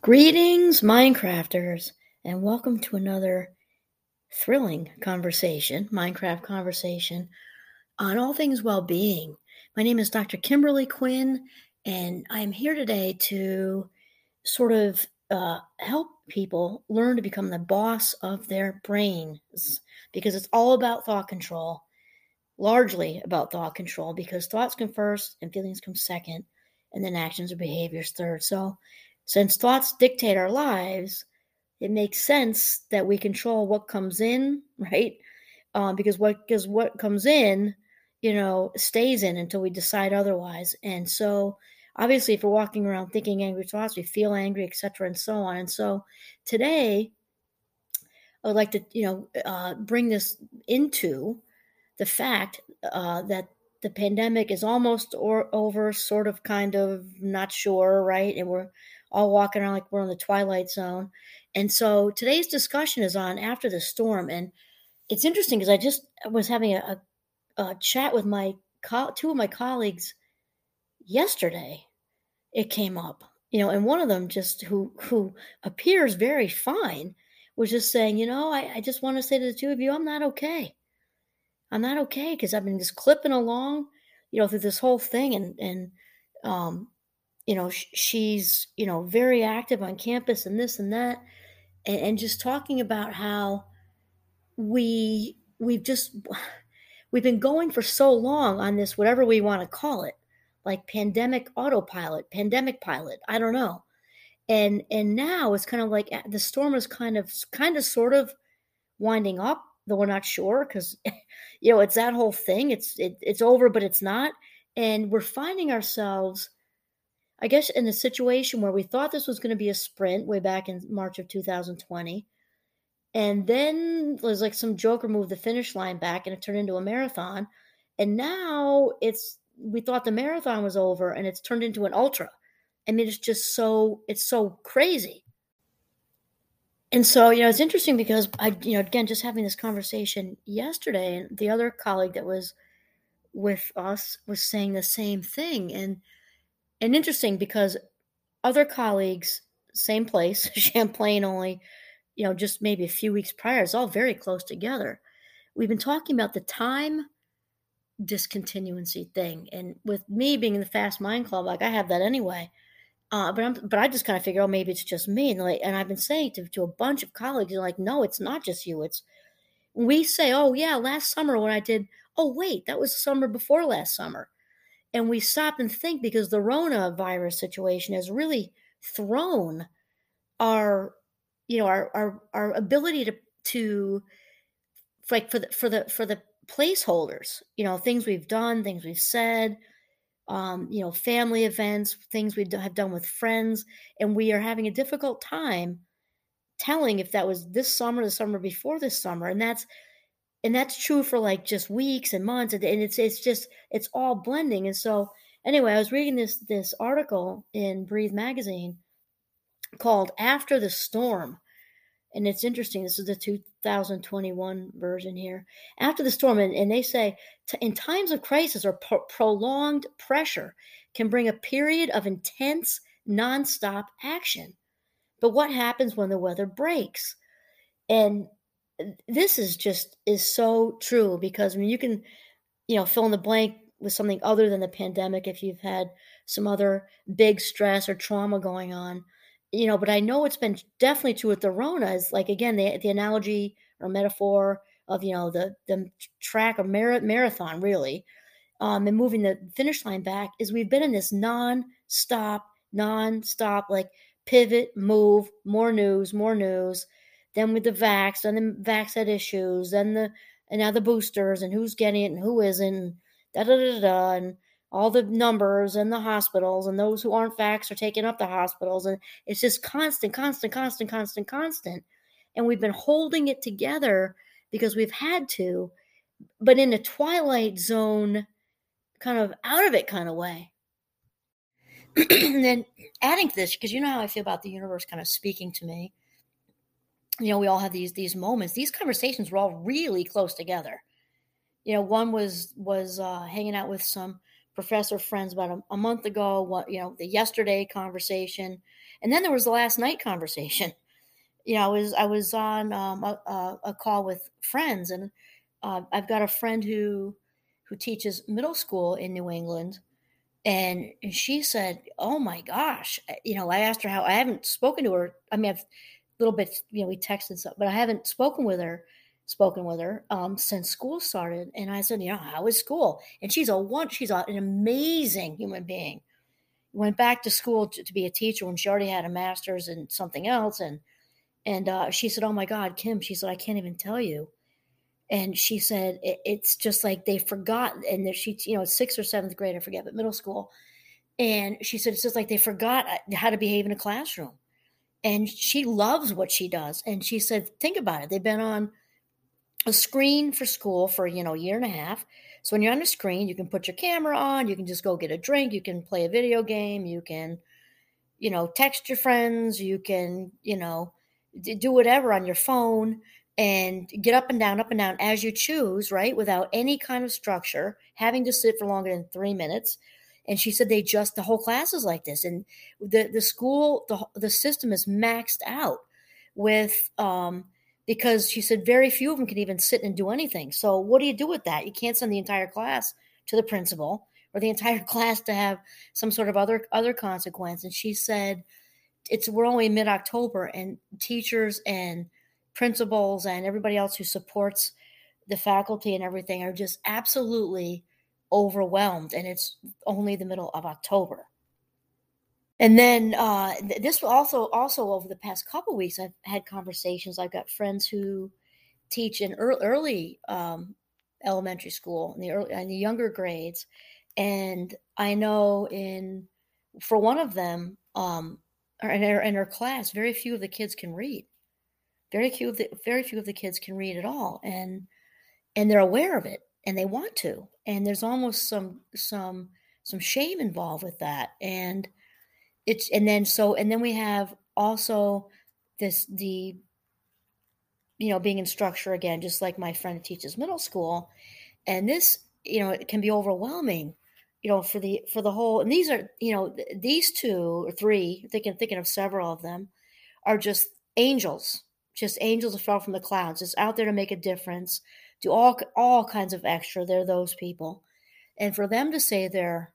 Greetings, Minecrafters, and welcome to another thrilling conversation, Minecraft conversation, on all things well being. My name is Dr. Kimberly Quinn, and I am here today to sort of uh, help people learn to become the boss of their brains because it's all about thought control, largely about thought control, because thoughts come first and feelings come second, and then actions or behaviors third. So, since thoughts dictate our lives, it makes sense that we control what comes in, right? Um, because what because what comes in, you know, stays in until we decide otherwise. And so, obviously, if we're walking around thinking angry thoughts, we feel angry, etc., and so on. And so, today, I would like to, you know, uh, bring this into the fact uh, that the pandemic is almost or over, sort of, kind of, not sure, right? And we're all walking around like we're in the twilight zone. And so today's discussion is on after the storm, and it's interesting because I just was having a, a, a chat with my co- two of my colleagues yesterday. It came up, you know, and one of them just who who appears very fine was just saying, you know, I, I just want to say to the two of you, I'm not okay. I'm not okay because I've been just clipping along, you know, through this whole thing, and and um, you know, sh- she's, you know, very active on campus and this and that. And, and just talking about how we, we've just, we've been going for so long on this, whatever we want to call it, like pandemic autopilot, pandemic pilot, I don't know. And, and now it's kind of like eh, the storm is kind of, kind of sort of winding up, though we're not sure because, you know, it's that whole thing. It's, it, it's over, but it's not. And we're finding ourselves I guess in a situation where we thought this was going to be a sprint way back in March of 2020, and then there's like some joker moved the finish line back and it turned into a marathon, and now it's we thought the marathon was over and it's turned into an ultra. I mean, it's just so it's so crazy. And so, you know, it's interesting because I, you know, again, just having this conversation yesterday, and the other colleague that was with us was saying the same thing, and and interesting because other colleagues, same place, Champlain, only, you know, just maybe a few weeks prior, it's all very close together. We've been talking about the time discontinuancy thing, and with me being in the Fast Mind Club, like I have that anyway. Uh, but I'm, but I just kind of figure, oh, maybe it's just me, and like, and I've been saying to to a bunch of colleagues, and like, no, it's not just you. It's we say, oh yeah, last summer when I did, oh wait, that was summer before last summer and we stop and think because the Rona virus situation has really thrown our you know our our, our ability to to like for the for the for the placeholders you know things we've done things we've said um, you know family events things we have done with friends and we are having a difficult time telling if that was this summer the summer before this summer and that's and that's true for like just weeks and months and it's it's just it's all blending and so anyway i was reading this this article in breathe magazine called after the storm and it's interesting this is the 2021 version here after the storm and, and they say in times of crisis or pro- prolonged pressure can bring a period of intense nonstop action. But what happens when the weather breaks? And this is just is so true because I mean you can you know fill in the blank with something other than the pandemic if you've had some other big stress or trauma going on you know but i know it's been definitely true with the rona is like again the, the analogy or metaphor of you know the the track or mar- marathon really um and moving the finish line back is we've been in this non-stop non-stop like pivot move more news more news then with the vax, and the vax had issues, then the and now the boosters and who's getting it and who isn't, da da da da, and all the numbers and the hospitals and those who aren't vax are taking up the hospitals, and it's just constant, constant, constant, constant, constant, and we've been holding it together because we've had to, but in a twilight zone, kind of out of it kind of way. and then adding to this, because you know how I feel about the universe kind of speaking to me you know, we all have these these moments. These conversations were all really close together. You know, one was was uh, hanging out with some professor friends about a, a month ago. What you know, the yesterday conversation, and then there was the last night conversation. You know, I was I was on um, a, a, call with friends, and uh, I've got a friend who who teaches middle school in New England, and she said, "Oh my gosh!" You know, I asked her how I haven't spoken to her. I mean, I've little bit, you know, we texted stuff, but I haven't spoken with her spoken with her um, since school started. And I said, you know, how is school? And she's a one, she's a, an amazing human being. Went back to school to, to, be a teacher when she already had a master's and something else. And and uh, she said, oh my God, Kim, she said, I can't even tell you. And she said, it, it's just like they forgot. And that she, you know, sixth or seventh grade, I forget, but middle school. And she said, it's just like they forgot uh, how to behave in a classroom. And she loves what she does. And she said, think about it. They've been on a screen for school for you know a year and a half so when you're on the screen you can put your camera on you can just go get a drink you can play a video game you can you know text your friends you can you know do whatever on your phone and get up and down up and down as you choose right without any kind of structure having to sit for longer than three minutes and she said they just the whole class is like this and the the school the, the system is maxed out with um because she said very few of them can even sit and do anything. So what do you do with that? You can't send the entire class to the principal or the entire class to have some sort of other other consequence. And she said it's we're only mid October and teachers and principals and everybody else who supports the faculty and everything are just absolutely overwhelmed and it's only the middle of October. And then uh, this also also over the past couple weeks i've had conversations. I've got friends who teach in early, early um, elementary school in the early in the younger grades. And i know in for one of them um, in her, in her class very few of the kids can read. Very few of the very few of the kids can read at all. And and they're aware of it and they want to and there's almost some some some shame involved with that and it's and then so and then we have also this the you know being in structure again just like my friend teaches middle school and this you know it can be overwhelming you know for the for the whole and these are you know these two or three thinking thinking of several of them are just angels just angels that fell from the clouds just out there to make a difference do all all kinds of extra they're those people and for them to say they're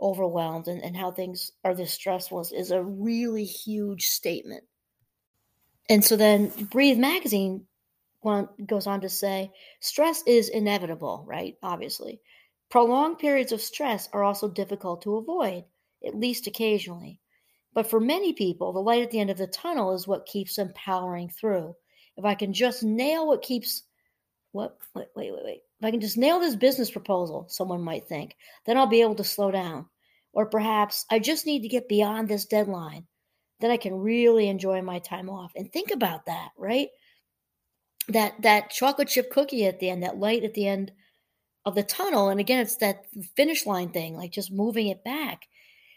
overwhelmed and, and how things are this stressful is, is a really huge statement. And so then Breathe Magazine one, goes on to say stress is inevitable, right? Obviously. Prolonged periods of stress are also difficult to avoid, at least occasionally. But for many people, the light at the end of the tunnel is what keeps them powering through. If I can just nail what keeps what wait, wait, wait, wait. If I can just nail this business proposal, someone might think, then I'll be able to slow down. Or perhaps I just need to get beyond this deadline. Then I can really enjoy my time off. And think about that, right? That that chocolate chip cookie at the end, that light at the end of the tunnel. And again, it's that finish line thing, like just moving it back.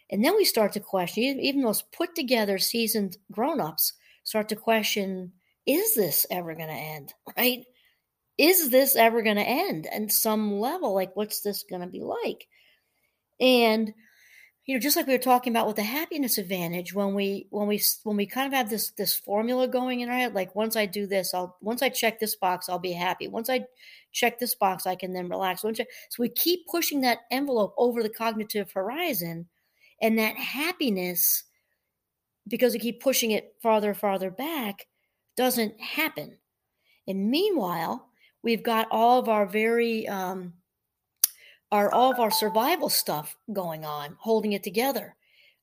And then we start to question, even those put together, seasoned grown ups start to question, is this ever going to end? Right? Is this ever going to end and some level? Like what's this going to be like? And you know just like we were talking about with the happiness advantage when we when we when we kind of have this this formula going in our head like once i do this i'll once i check this box i'll be happy. Once i check this box i can then relax. Once I, so we keep pushing that envelope over the cognitive horizon and that happiness because we keep pushing it farther farther back doesn't happen. And meanwhile we've got all of our very um, our all of our survival stuff going on, holding it together.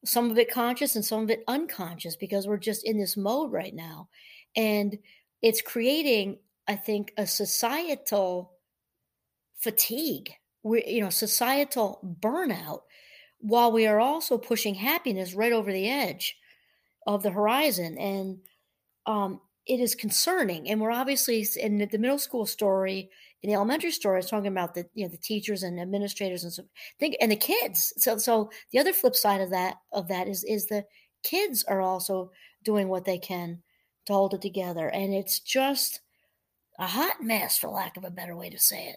Some of it conscious and some of it unconscious because we're just in this mode right now, and it's creating, I think, a societal fatigue. We, you know, societal burnout, while we are also pushing happiness right over the edge of the horizon. And um, it is concerning. And we're obviously in the middle school story, in the elementary story, talking about the you know the teachers and administrators and so think and the kids. So so the other flip side of that of that is is the kids are also doing what they can to hold it together. And it's just a hot mess, for lack of a better way to say it.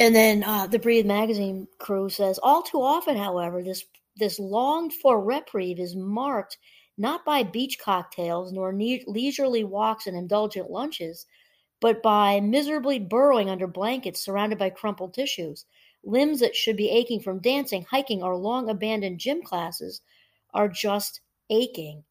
And then uh, the Breathe magazine crew says, all too often, however, this this longed for reprieve is marked not by beach cocktails nor ne- leisurely walks and indulgent lunches, but by miserably burrowing under blankets surrounded by crumpled tissues. Limbs that should be aching from dancing, hiking, or long abandoned gym classes are just aching.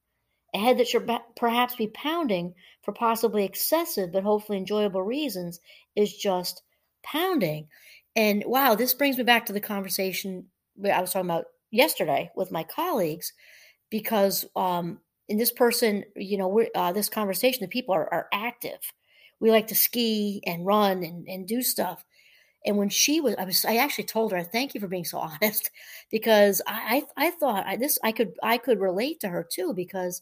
A head that should perhaps be pounding for possibly excessive but hopefully enjoyable reasons is just pounding. And wow, this brings me back to the conversation I was talking about yesterday with my colleagues because um, in this person, you know, we're, uh, this conversation, the people are, are active. We like to ski and run and, and do stuff. And when she was, I was, I actually told her, "Thank you for being so honest," because I, I, I thought I, this, I could, I could relate to her too, because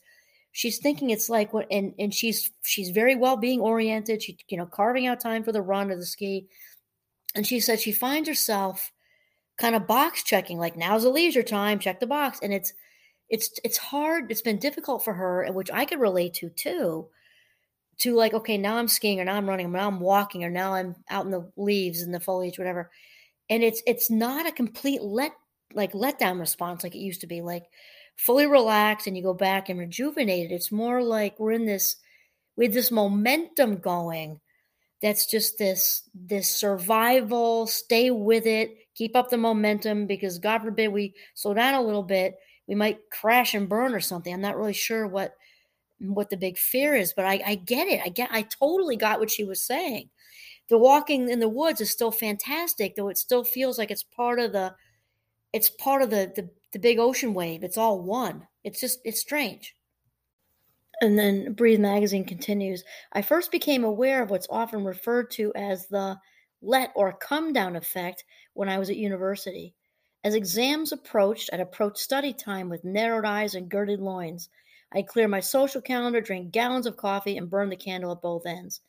she's thinking it's like what, and and she's, she's very well being oriented. She, you know, carving out time for the run or the ski, and she said she finds herself kind of box checking, like now's the leisure time, check the box, and it's, it's, it's hard. It's been difficult for her, which I could relate to too to like, okay, now I'm skiing or now I'm running or now I'm walking or now I'm out in the leaves and the foliage, whatever. And it's it's not a complete let like letdown response like it used to be, like fully relaxed and you go back and rejuvenated. It's more like we're in this with this momentum going that's just this this survival stay with it keep up the momentum because god forbid we slow down a little bit we might crash and burn or something i'm not really sure what what the big fear is, but I, I get it. I get I totally got what she was saying. The walking in the woods is still fantastic, though it still feels like it's part of the it's part of the the, the big ocean wave. It's all one. It's just it's strange. And then Breathe magazine continues. I first became aware of what's often referred to as the let or come down effect when I was at university. As exams approached, I'd approach study time with narrowed eyes and girded loins. I clear my social calendar, drink gallons of coffee, and burn the candle at both ends.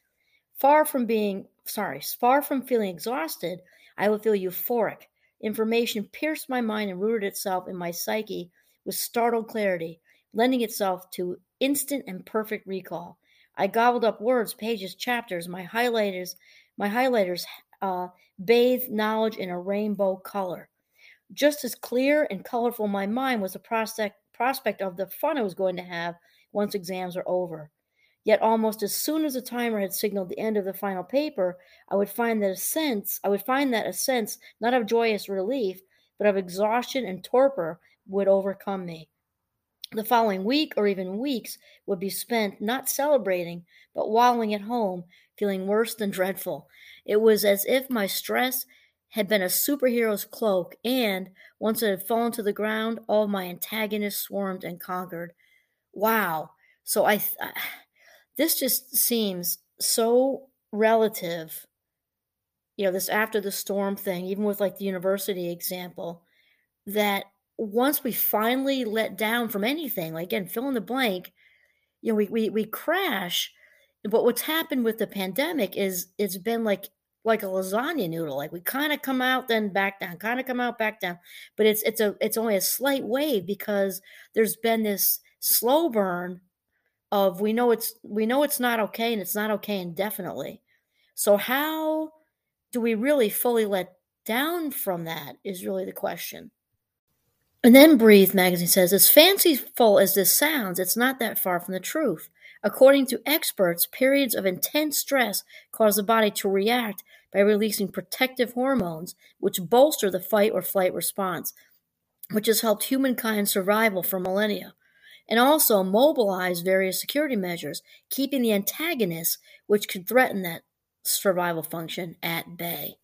Far from being, sorry, far from feeling exhausted, I would feel euphoric. Information pierced my mind and rooted itself in my psyche with startled clarity, lending itself to instant and perfect recall. I gobbled up words, pages, chapters. My highlighters, my highlighters uh, bathed knowledge in a rainbow color. Just as clear and colorful my mind was the prospect prospect of the fun I was going to have once exams are over. Yet almost as soon as the timer had signaled the end of the final paper, I would find that a sense I would find that a sense not of joyous relief, but of exhaustion and torpor would overcome me. The following week or even weeks would be spent not celebrating, but wallowing at home, feeling worse than dreadful. It was as if my stress had been a superhero's cloak, and once it had fallen to the ground, all my antagonists swarmed and conquered. Wow. So I, th- uh, this just seems so relative. You know, this after the storm thing, even with like the university example, that once we finally let down from anything, like again, fill in the blank, you know, we we we crash. But what's happened with the pandemic is it's been like like a lasagna noodle. Like we kind of come out, then back down, kind of come out, back down. But it's it's a it's only a slight wave because there's been this slow burn of we know it's we know it's not okay and it's not okay indefinitely. So how do we really fully let down from that is really the question. And then Breathe magazine says, as fanciful as this sounds, it's not that far from the truth. According to experts, periods of intense stress cause the body to react by releasing protective hormones, which bolster the fight or flight response, which has helped humankind's survival for millennia, and also mobilize various security measures, keeping the antagonists which could threaten that survival function at bay.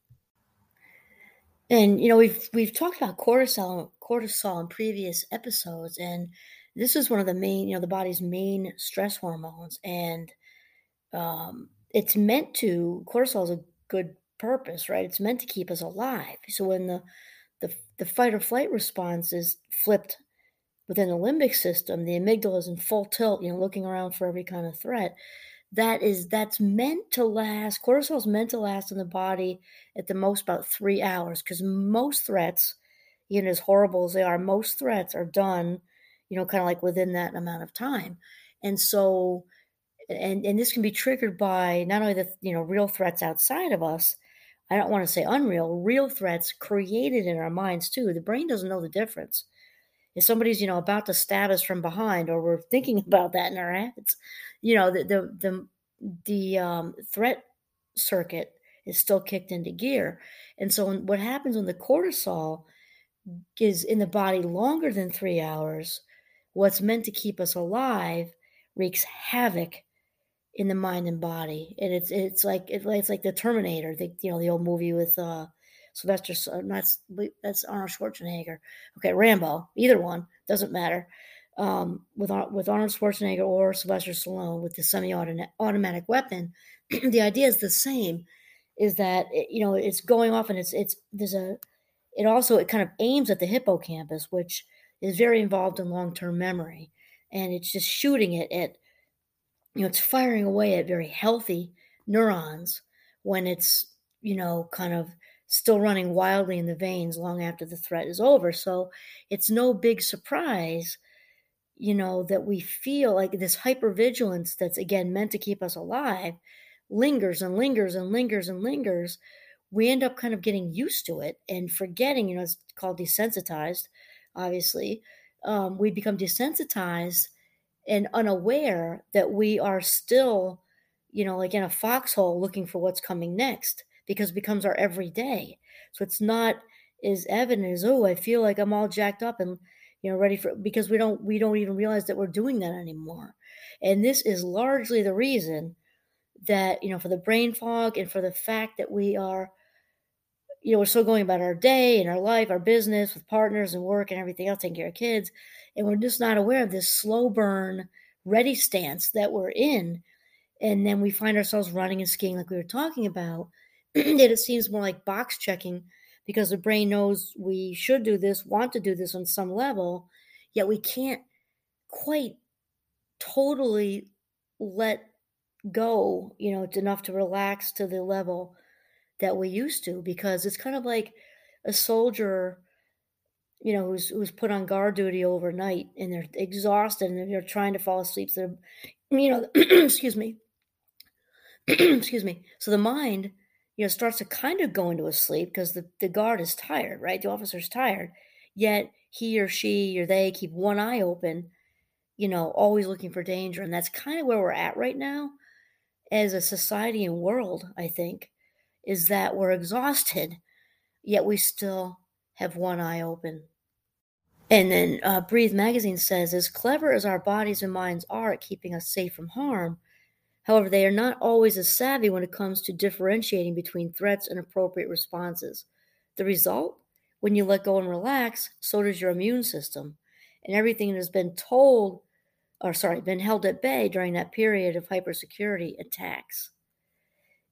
And you know we've we've talked about cortisol cortisol in previous episodes, and this is one of the main, you know, the body's main stress hormones, and um, it's meant to. Cortisol is a good purpose, right? It's meant to keep us alive. So when the the, the fight or flight response is flipped within the limbic system, the amygdala is in full tilt, you know, looking around for every kind of threat. That is that's meant to last. Cortisol is meant to last in the body at the most about three hours because most threats, even as horrible as they are, most threats are done you know, kind of like within that amount of time. And so, and and this can be triggered by not only the you know real threats outside of us, I don't want to say unreal, real threats created in our minds too. The brain doesn't know the difference. If somebody's, you know, about to stab us from behind, or we're thinking about that in our heads, you know, the the the, the um, threat circuit is still kicked into gear. And so, what happens when the cortisol is in the body longer than three hours, what's meant to keep us alive wreaks havoc in the mind and body. And it's it's like it's like the Terminator, the you know the old movie with uh, Sylvester. Uh, that's that's Arnold Schwarzenegger. Okay, Rambo. Either one doesn't matter. Um, with with Arnold Schwarzenegger or Sylvester Stallone with the semi-automatic weapon, the idea is the same. Is that you know it's going off and it's it's there's a it also it kind of aims at the hippocampus, which is very involved in long-term memory, and it's just shooting it at you know it's firing away at very healthy neurons when it's you know kind of still running wildly in the veins long after the threat is over. So it's no big surprise you know, that we feel like this hypervigilance that's again meant to keep us alive lingers and lingers and lingers and lingers. We end up kind of getting used to it and forgetting, you know, it's called desensitized, obviously. Um, we become desensitized and unaware that we are still, you know, like in a foxhole looking for what's coming next because it becomes our everyday. So it's not as evident as, oh, I feel like I'm all jacked up and you know ready for because we don't we don't even realize that we're doing that anymore and this is largely the reason that you know for the brain fog and for the fact that we are you know we're still going about our day and our life our business with partners and work and everything else taking care of kids and we're just not aware of this slow burn ready stance that we're in. And then we find ourselves running and skiing like we were talking about that it seems more like box checking because the brain knows we should do this, want to do this on some level, yet we can't quite totally let go, you know, it's enough to relax to the level that we used to because it's kind of like a soldier you know who's who's put on guard duty overnight and they're exhausted and they're trying to fall asleep so you know excuse me excuse me so the mind you know, starts to kind of go into a sleep because the, the guard is tired, right? The officer's tired. Yet he or she or they keep one eye open, you know, always looking for danger. And that's kind of where we're at right now as a society and world, I think, is that we're exhausted, yet we still have one eye open. And then uh, Breathe Magazine says, as clever as our bodies and minds are at keeping us safe from harm, However, they are not always as savvy when it comes to differentiating between threats and appropriate responses. The result? When you let go and relax, so does your immune system. And everything that has been told, or sorry, been held at bay during that period of hypersecurity attacks.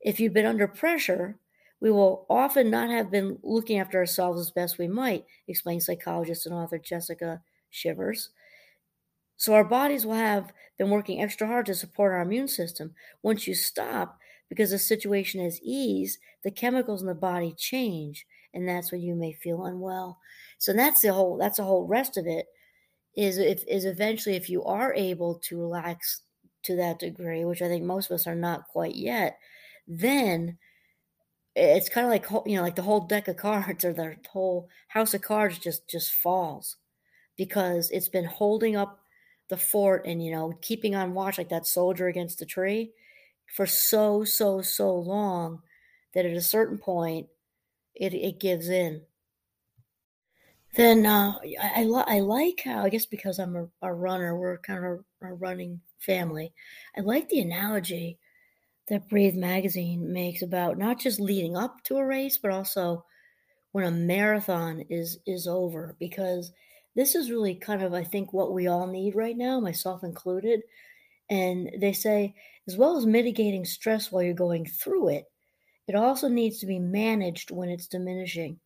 If you've been under pressure, we will often not have been looking after ourselves as best we might, explains psychologist and author Jessica Shivers. So our bodies will have been working extra hard to support our immune system. Once you stop, because the situation has eased, the chemicals in the body change, and that's when you may feel unwell. So that's the whole that's the whole rest of it is if is eventually if you are able to relax to that degree, which I think most of us are not quite yet, then it's kind of like you know like the whole deck of cards or the whole house of cards just just falls because it's been holding up the fort and you know keeping on watch like that soldier against the tree for so so so long that at a certain point it it gives in then uh, I, I, I like how I guess because I'm a, a runner, we're kind of a, a, running family. I like the analogy that Breathe magazine makes about not just leading up to a race, but also when a marathon is is over, because this is really kind of, I think, what we all need right now, myself included. And they say, as well as mitigating stress while you're going through it, it also needs to be managed when it's diminishing.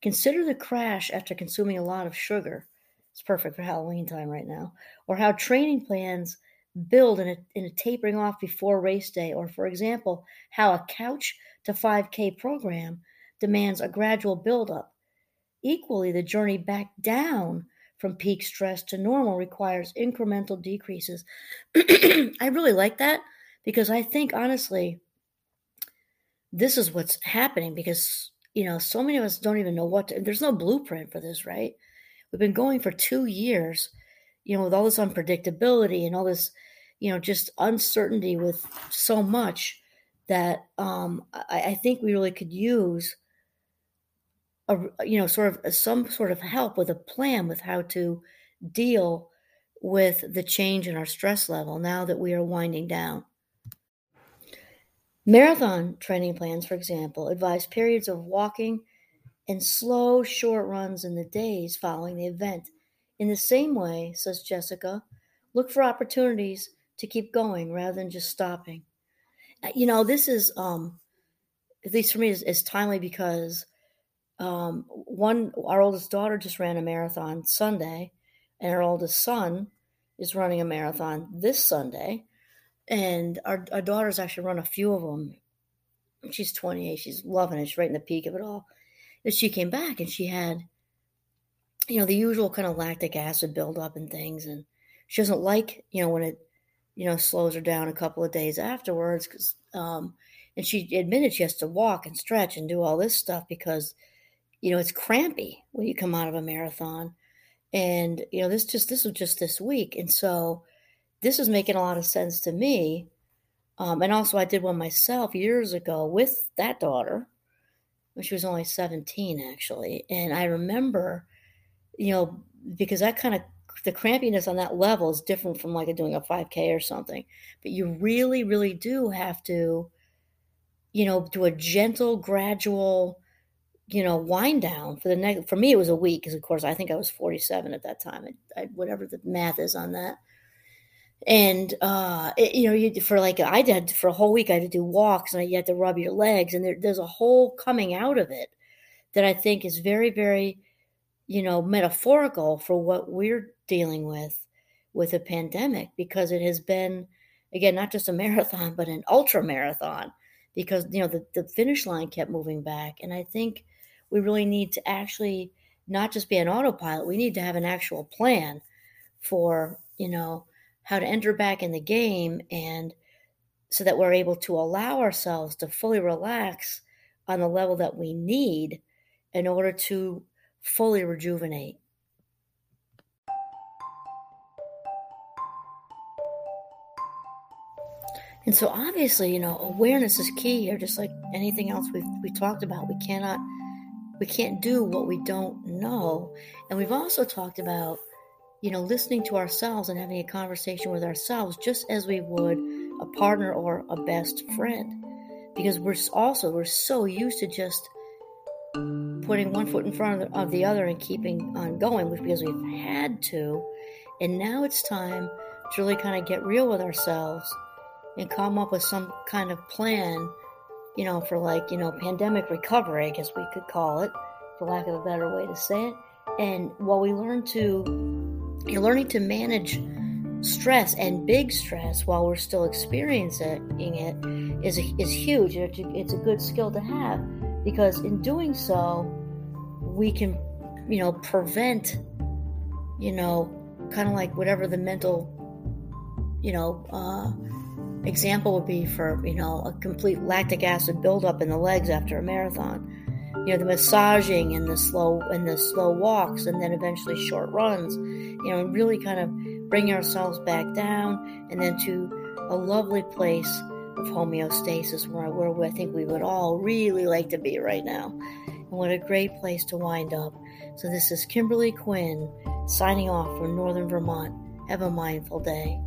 Consider the crash after consuming a lot of sugar. It's perfect for Halloween time right now. Or how training plans build in a, in a tapering off before race day. Or, for example, how a couch to 5K program demands a gradual buildup Equally, the journey back down from peak stress to normal requires incremental decreases. I really like that because I think, honestly, this is what's happening because you know so many of us don't even know what to, there's no blueprint for this right we've been going for two years you know with all this unpredictability and all this you know just uncertainty with so much that um I, I think we really could use a you know sort of some sort of help with a plan with how to deal with the change in our stress level now that we are winding down. Marathon training plans, for example, advise periods of walking and slow, short runs in the days following the event. In the same way, says Jessica, look for opportunities to keep going rather than just stopping. Uh, you know, this is, um, at least for me, is, is timely because um, one, our oldest daughter just ran a marathon Sunday, and our oldest son is running a marathon this Sunday. And our, our daughter's actually run a few of them. She's 28. She's loving it. She's right in the peak of it all. And she came back and she had, you know, the usual kind of lactic acid buildup and things. And she doesn't like, you know, when it, you know, slows her down a couple of days afterwards. Cause, um, and she admitted she has to walk and stretch and do all this stuff because, you know, it's crampy when you come out of a marathon and you know this just this was just this week and so this is making a lot of sense to me um, and also i did one myself years ago with that daughter when she was only 17 actually and i remember you know because that kind of the crampiness on that level is different from like doing a 5k or something but you really really do have to you know do a gentle gradual you know, wind down for the next, for me, it was a week because, of course, I think I was 47 at that time, I, I, whatever the math is on that. And, uh, it, you know, you, for like, I did for a whole week, I had to do walks and you had to rub your legs. And there, there's a whole coming out of it that I think is very, very, you know, metaphorical for what we're dealing with with a pandemic because it has been, again, not just a marathon, but an ultra marathon because, you know, the, the finish line kept moving back. And I think, we really need to actually not just be an autopilot. We need to have an actual plan for, you know, how to enter back in the game and so that we're able to allow ourselves to fully relax on the level that we need in order to fully rejuvenate. And so obviously, you know, awareness is key here, just like anything else we've we talked about. We cannot we can't do what we don't know. And we've also talked about, you know, listening to ourselves and having a conversation with ourselves just as we would a partner or a best friend. Because we're also, we're so used to just putting one foot in front of the, other and keeping on going because we've had to. And now it's time to really kind of get real with ourselves and come up with some kind of plan you know, for like, you know, pandemic recovery, I guess we could call it, for lack of a better way to say it. And while we learn to, you're learning to manage stress and big stress while we're still experiencing it is, is huge. It's a good skill to have because in doing so, we can, you know, prevent, you know, kind of like whatever the mental, you know, uh, Example would be for, you know, a complete lactic acid buildup in the legs after a marathon. You know, the massaging and the slow and the slow walks and then eventually short runs, you know, and really kind of bring ourselves back down and then to a lovely place of homeostasis where, where I think we would all really like to be right now. And what a great place to wind up. So this is Kimberly Quinn signing off from Northern Vermont. Have a mindful day.